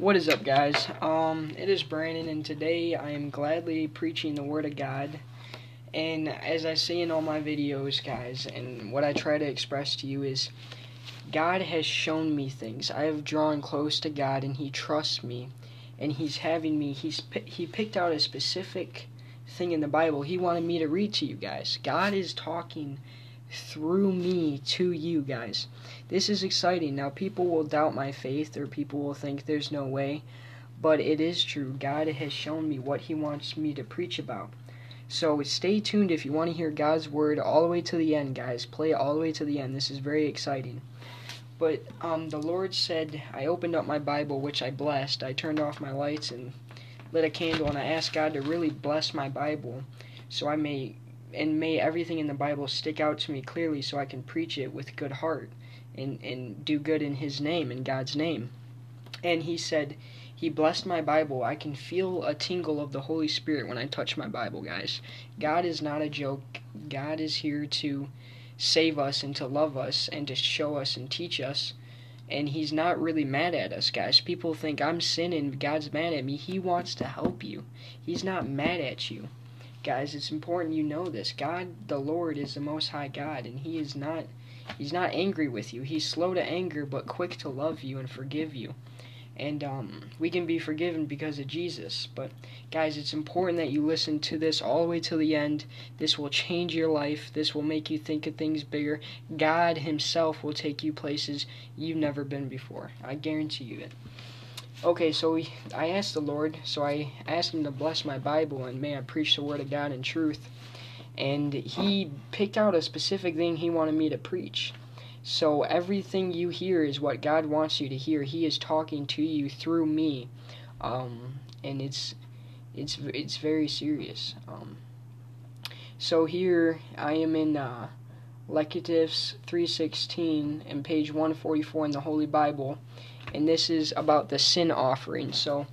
What is up, guys? Um, it is Brandon, and today I am gladly preaching the Word of God. And as I say in all my videos, guys, and what I try to express to you is God has shown me things. I have drawn close to God, and He trusts me, and He's having me. He's He picked out a specific thing in the Bible He wanted me to read to you guys. God is talking through me to you guys. This is exciting. Now, people will doubt my faith or people will think there's no way, but it is true. God has shown me what He wants me to preach about. So stay tuned if you want to hear God's word all the way to the end, guys. Play all the way to the end. This is very exciting. But um, the Lord said, I opened up my Bible, which I blessed. I turned off my lights and lit a candle, and I asked God to really bless my Bible so I may and may everything in the Bible stick out to me clearly so I can preach it with good heart and, and do good in His name, in God's name. And He said, He blessed my Bible. I can feel a tingle of the Holy Spirit when I touch my Bible, guys. God is not a joke. God is here to save us and to love us and to show us and teach us. And He's not really mad at us, guys. People think I'm sinning, God's mad at me. He wants to help you, He's not mad at you guys it's important you know this. God the lord is the most high god and he is not he's not angry with you. He's slow to anger but quick to love you and forgive you. And um, we can be forgiven because of jesus. But guys it's important that you listen to this all the way to the end. This will change your life. This will make you think of things bigger. God himself will take you places you've never been before. I guarantee you it Okay, so we, I asked the Lord, so I asked Him to bless my Bible and may I preach the Word of God in truth. And He picked out a specific thing He wanted me to preach. So everything you hear is what God wants you to hear. He is talking to you through me, um, and it's it's it's very serious. Um, so here I am in uh, Leviticus 3:16 and page 144 in the Holy Bible and this is about the sin offering. So,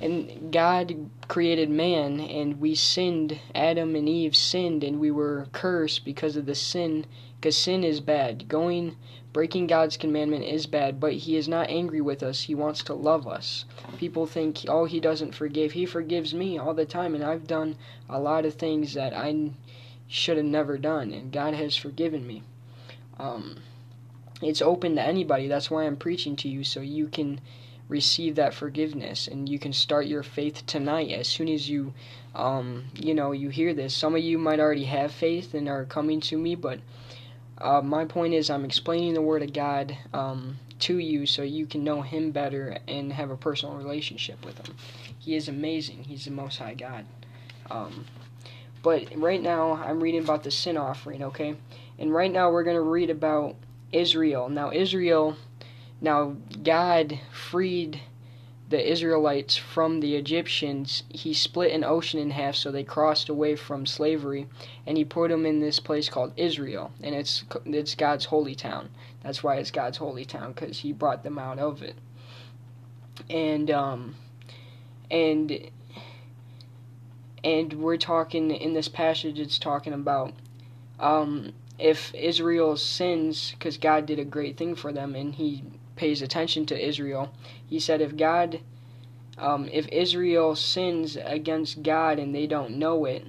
and God created man, and we sinned. Adam and Eve sinned, and we were cursed because of the sin. Because sin is bad. Going, breaking God's commandment is bad, but He is not angry with us. He wants to love us. People think, oh, He doesn't forgive. He forgives me all the time, and I've done a lot of things that I should have never done, and God has forgiven me. Um, it's open to anybody. That's why I'm preaching to you so you can receive that forgiveness and you can start your faith tonight as soon as you um, you know you hear this some of you might already have faith and are coming to me but uh, my point is i'm explaining the word of god um, to you so you can know him better and have a personal relationship with him he is amazing he's the most high god um, but right now i'm reading about the sin offering okay and right now we're going to read about Israel. Now, Israel, now God freed the Israelites from the Egyptians. He split an ocean in half so they crossed away from slavery, and he put them in this place called Israel, and it's it's God's holy town. That's why it's God's holy town because he brought them out of it. And um, and and we're talking in this passage. It's talking about um if Israel sins, because God did a great thing for them and He pays attention to Israel, He said, if God, um, if Israel sins against God and they don't know it,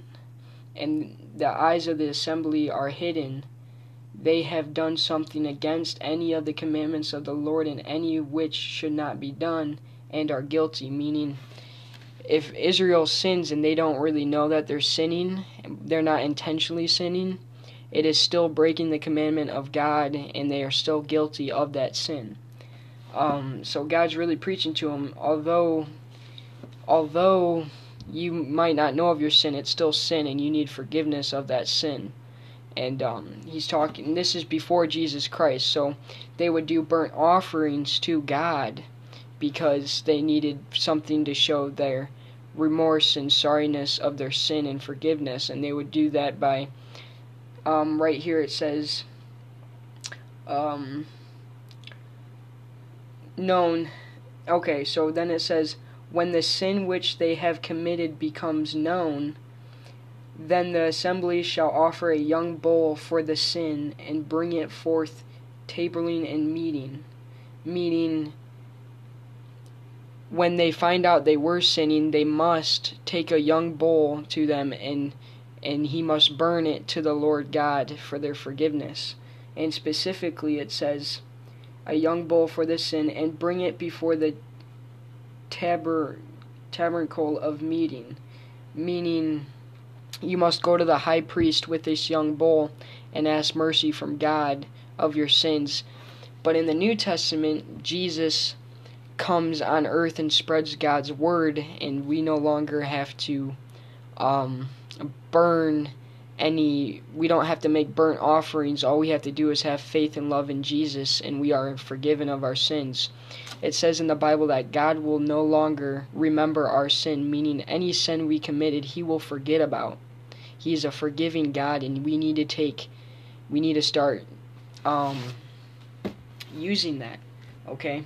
and the eyes of the assembly are hidden, they have done something against any of the commandments of the Lord and any which should not be done, and are guilty. Meaning, if Israel sins and they don't really know that they're sinning, they're not intentionally sinning it is still breaking the commandment of God, and they are still guilty of that sin. Um, so God's really preaching to them, although, although you might not know of your sin, it's still sin, and you need forgiveness of that sin. And um, he's talking. This is before Jesus Christ, so they would do burnt offerings to God because they needed something to show their remorse and sorriness of their sin and forgiveness, and they would do that by um, right here it says um, known. Okay, so then it says, when the sin which they have committed becomes known, then the assembly shall offer a young bull for the sin and bring it forth tabling and meeting. Meaning, when they find out they were sinning, they must take a young bull to them and and he must burn it to the Lord God for their forgiveness. And specifically it says a young bull for the sin and bring it before the taber, tabernacle of meeting, meaning you must go to the high priest with this young bull and ask mercy from God of your sins. But in the New Testament, Jesus comes on earth and spreads God's word, and we no longer have to um, burn any, we don't have to make burnt offerings. All we have to do is have faith and love in Jesus, and we are forgiven of our sins. It says in the Bible that God will no longer remember our sin, meaning any sin we committed, He will forget about. He is a forgiving God, and we need to take, we need to start um, using that. Okay?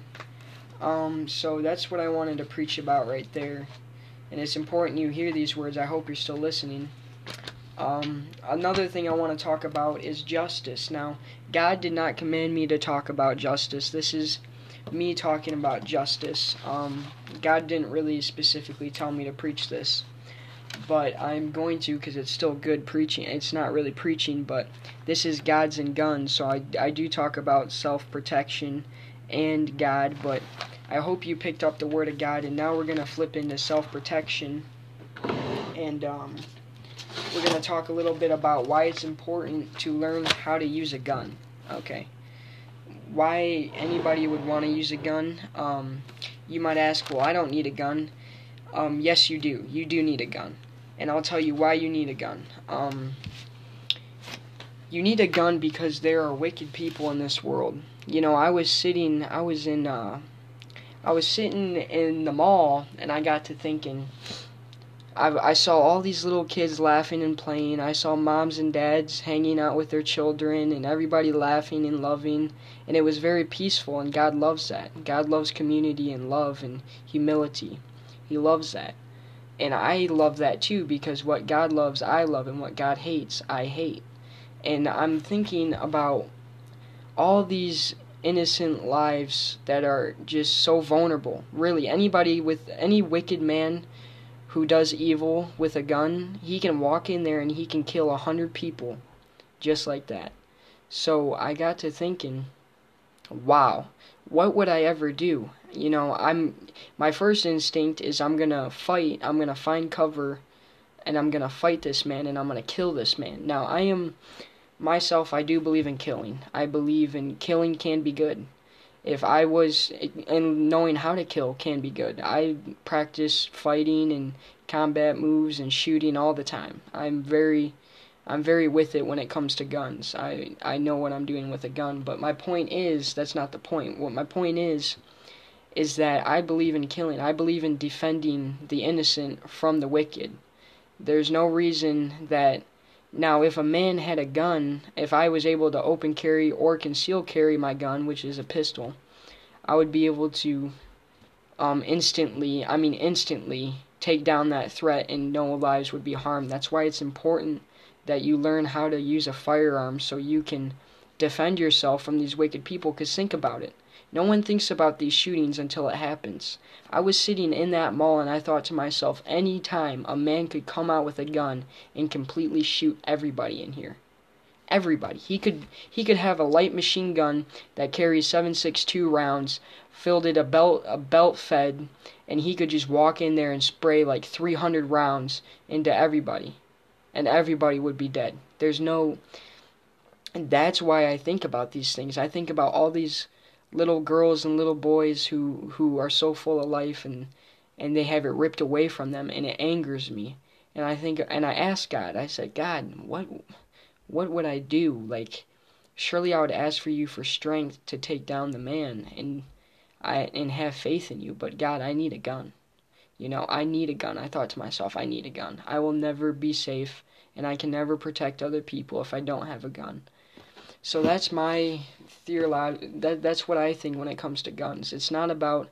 Um, so that's what I wanted to preach about right there. And it's important you hear these words. I hope you're still listening. Um, another thing I want to talk about is justice. Now, God did not command me to talk about justice. This is me talking about justice. Um, God didn't really specifically tell me to preach this, but I'm going to because it's still good preaching. It's not really preaching, but this is Gods and Guns, so I, I do talk about self protection and God, but I hope you picked up the Word of God, and now we're going to flip into self protection. And um, we're going to talk a little bit about why it's important to learn how to use a gun. Okay. Why anybody would want to use a gun? Um, you might ask, well, I don't need a gun. Um, yes, you do. You do need a gun. And I'll tell you why you need a gun. Um, you need a gun because there are wicked people in this world. You know, I was sitting, I was in, uh, I was sitting in the mall and I got to thinking, I, I saw all these little kids laughing and playing. I saw moms and dads hanging out with their children and everybody laughing and loving. And it was very peaceful, and God loves that. God loves community and love and humility. He loves that. And I love that too because what God loves, I love, and what God hates, I hate. And I'm thinking about all these innocent lives that are just so vulnerable. Really, anybody with any wicked man who does evil with a gun, he can walk in there and he can kill a hundred people just like that. So I got to thinking, wow, what would I ever do? You know, I'm my first instinct is I'm going to fight, I'm going to find cover and I'm going to fight this man and I'm going to kill this man. Now, I am myself I do believe in killing. I believe in killing can be good if I was and knowing how to kill can be good. I practice fighting and combat moves and shooting all the time. I'm very I'm very with it when it comes to guns. I I know what I'm doing with a gun, but my point is that's not the point. What my point is is that I believe in killing. I believe in defending the innocent from the wicked. There's no reason that now, if a man had a gun, if I was able to open carry or conceal carry my gun, which is a pistol, I would be able to um, instantly, I mean instantly, take down that threat and no lives would be harmed. That's why it's important that you learn how to use a firearm so you can defend yourself from these wicked people. Because think about it. No one thinks about these shootings until it happens. I was sitting in that mall and I thought to myself, any time a man could come out with a gun and completely shoot everybody in here. Everybody. He could he could have a light machine gun that carries 762 rounds, filled it a belt a belt fed, and he could just walk in there and spray like 300 rounds into everybody. And everybody would be dead. There's no and that's why I think about these things. I think about all these little girls and little boys who who are so full of life and and they have it ripped away from them and it angers me. And i think and i asked god i said god what what would i do? Like surely i would ask for you for strength to take down the man and i and have faith in you but god i need a gun. You know i need a gun. I thought to myself i need a gun. I will never be safe and i can never protect other people if i don't have a gun so that's my theory. That that's what I think when it comes to guns. It's not about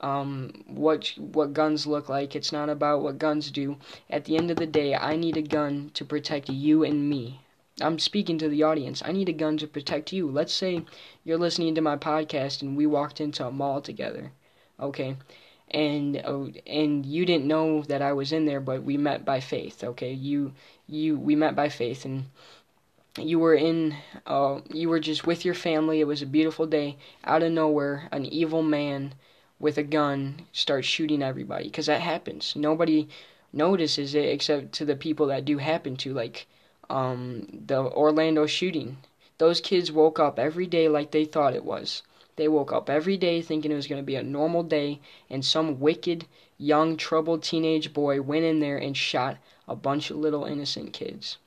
um, what what guns look like. It's not about what guns do. At the end of the day, I need a gun to protect you and me. I'm speaking to the audience. I need a gun to protect you. Let's say you're listening to my podcast and we walked into a mall together. Okay? and uh, and you didn't know that I was in there, but we met by faith. Okay, you you we met by faith, and you were in uh, you were just with your family. It was a beautiful day. Out of nowhere, an evil man with a gun starts shooting everybody because that happens. Nobody notices it except to the people that do happen to, like um, the Orlando shooting. Those kids woke up every day like they thought it was. They woke up every day thinking it was going to be a normal day, and some wicked, young, troubled teenage boy went in there and shot a bunch of little innocent kids.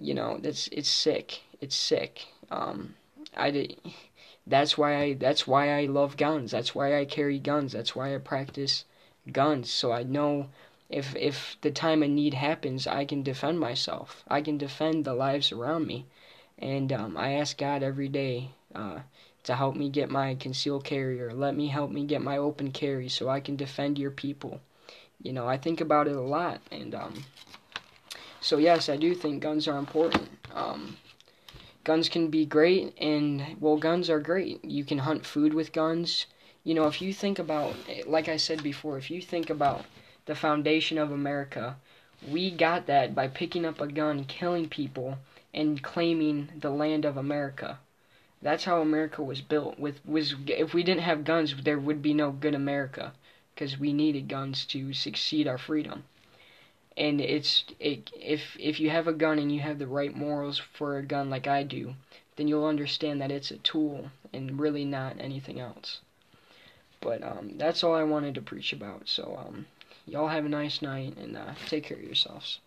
You know, that's it's sick. It's sick. Um, I. That's why I. That's why I love guns. That's why I carry guns. That's why I practice guns. So I know if if the time of need happens, I can defend myself. I can defend the lives around me, and um, I ask God every day uh, to help me get my concealed carry or let me help me get my open carry so I can defend your people. You know, I think about it a lot, and um, so yes, I do think guns are important. Um, guns can be great, and well, guns are great. You can hunt food with guns. You know, if you think about, like I said before, if you think about the foundation of America, we got that by picking up a gun, killing people, and claiming the land of America. That's how America was built. With was if we didn't have guns, there would be no good America, because we needed guns to succeed our freedom. And it's it, if if you have a gun and you have the right morals for a gun like I do, then you'll understand that it's a tool and really not anything else. But um, that's all I wanted to preach about. So um, y'all have a nice night and uh, take care of yourselves.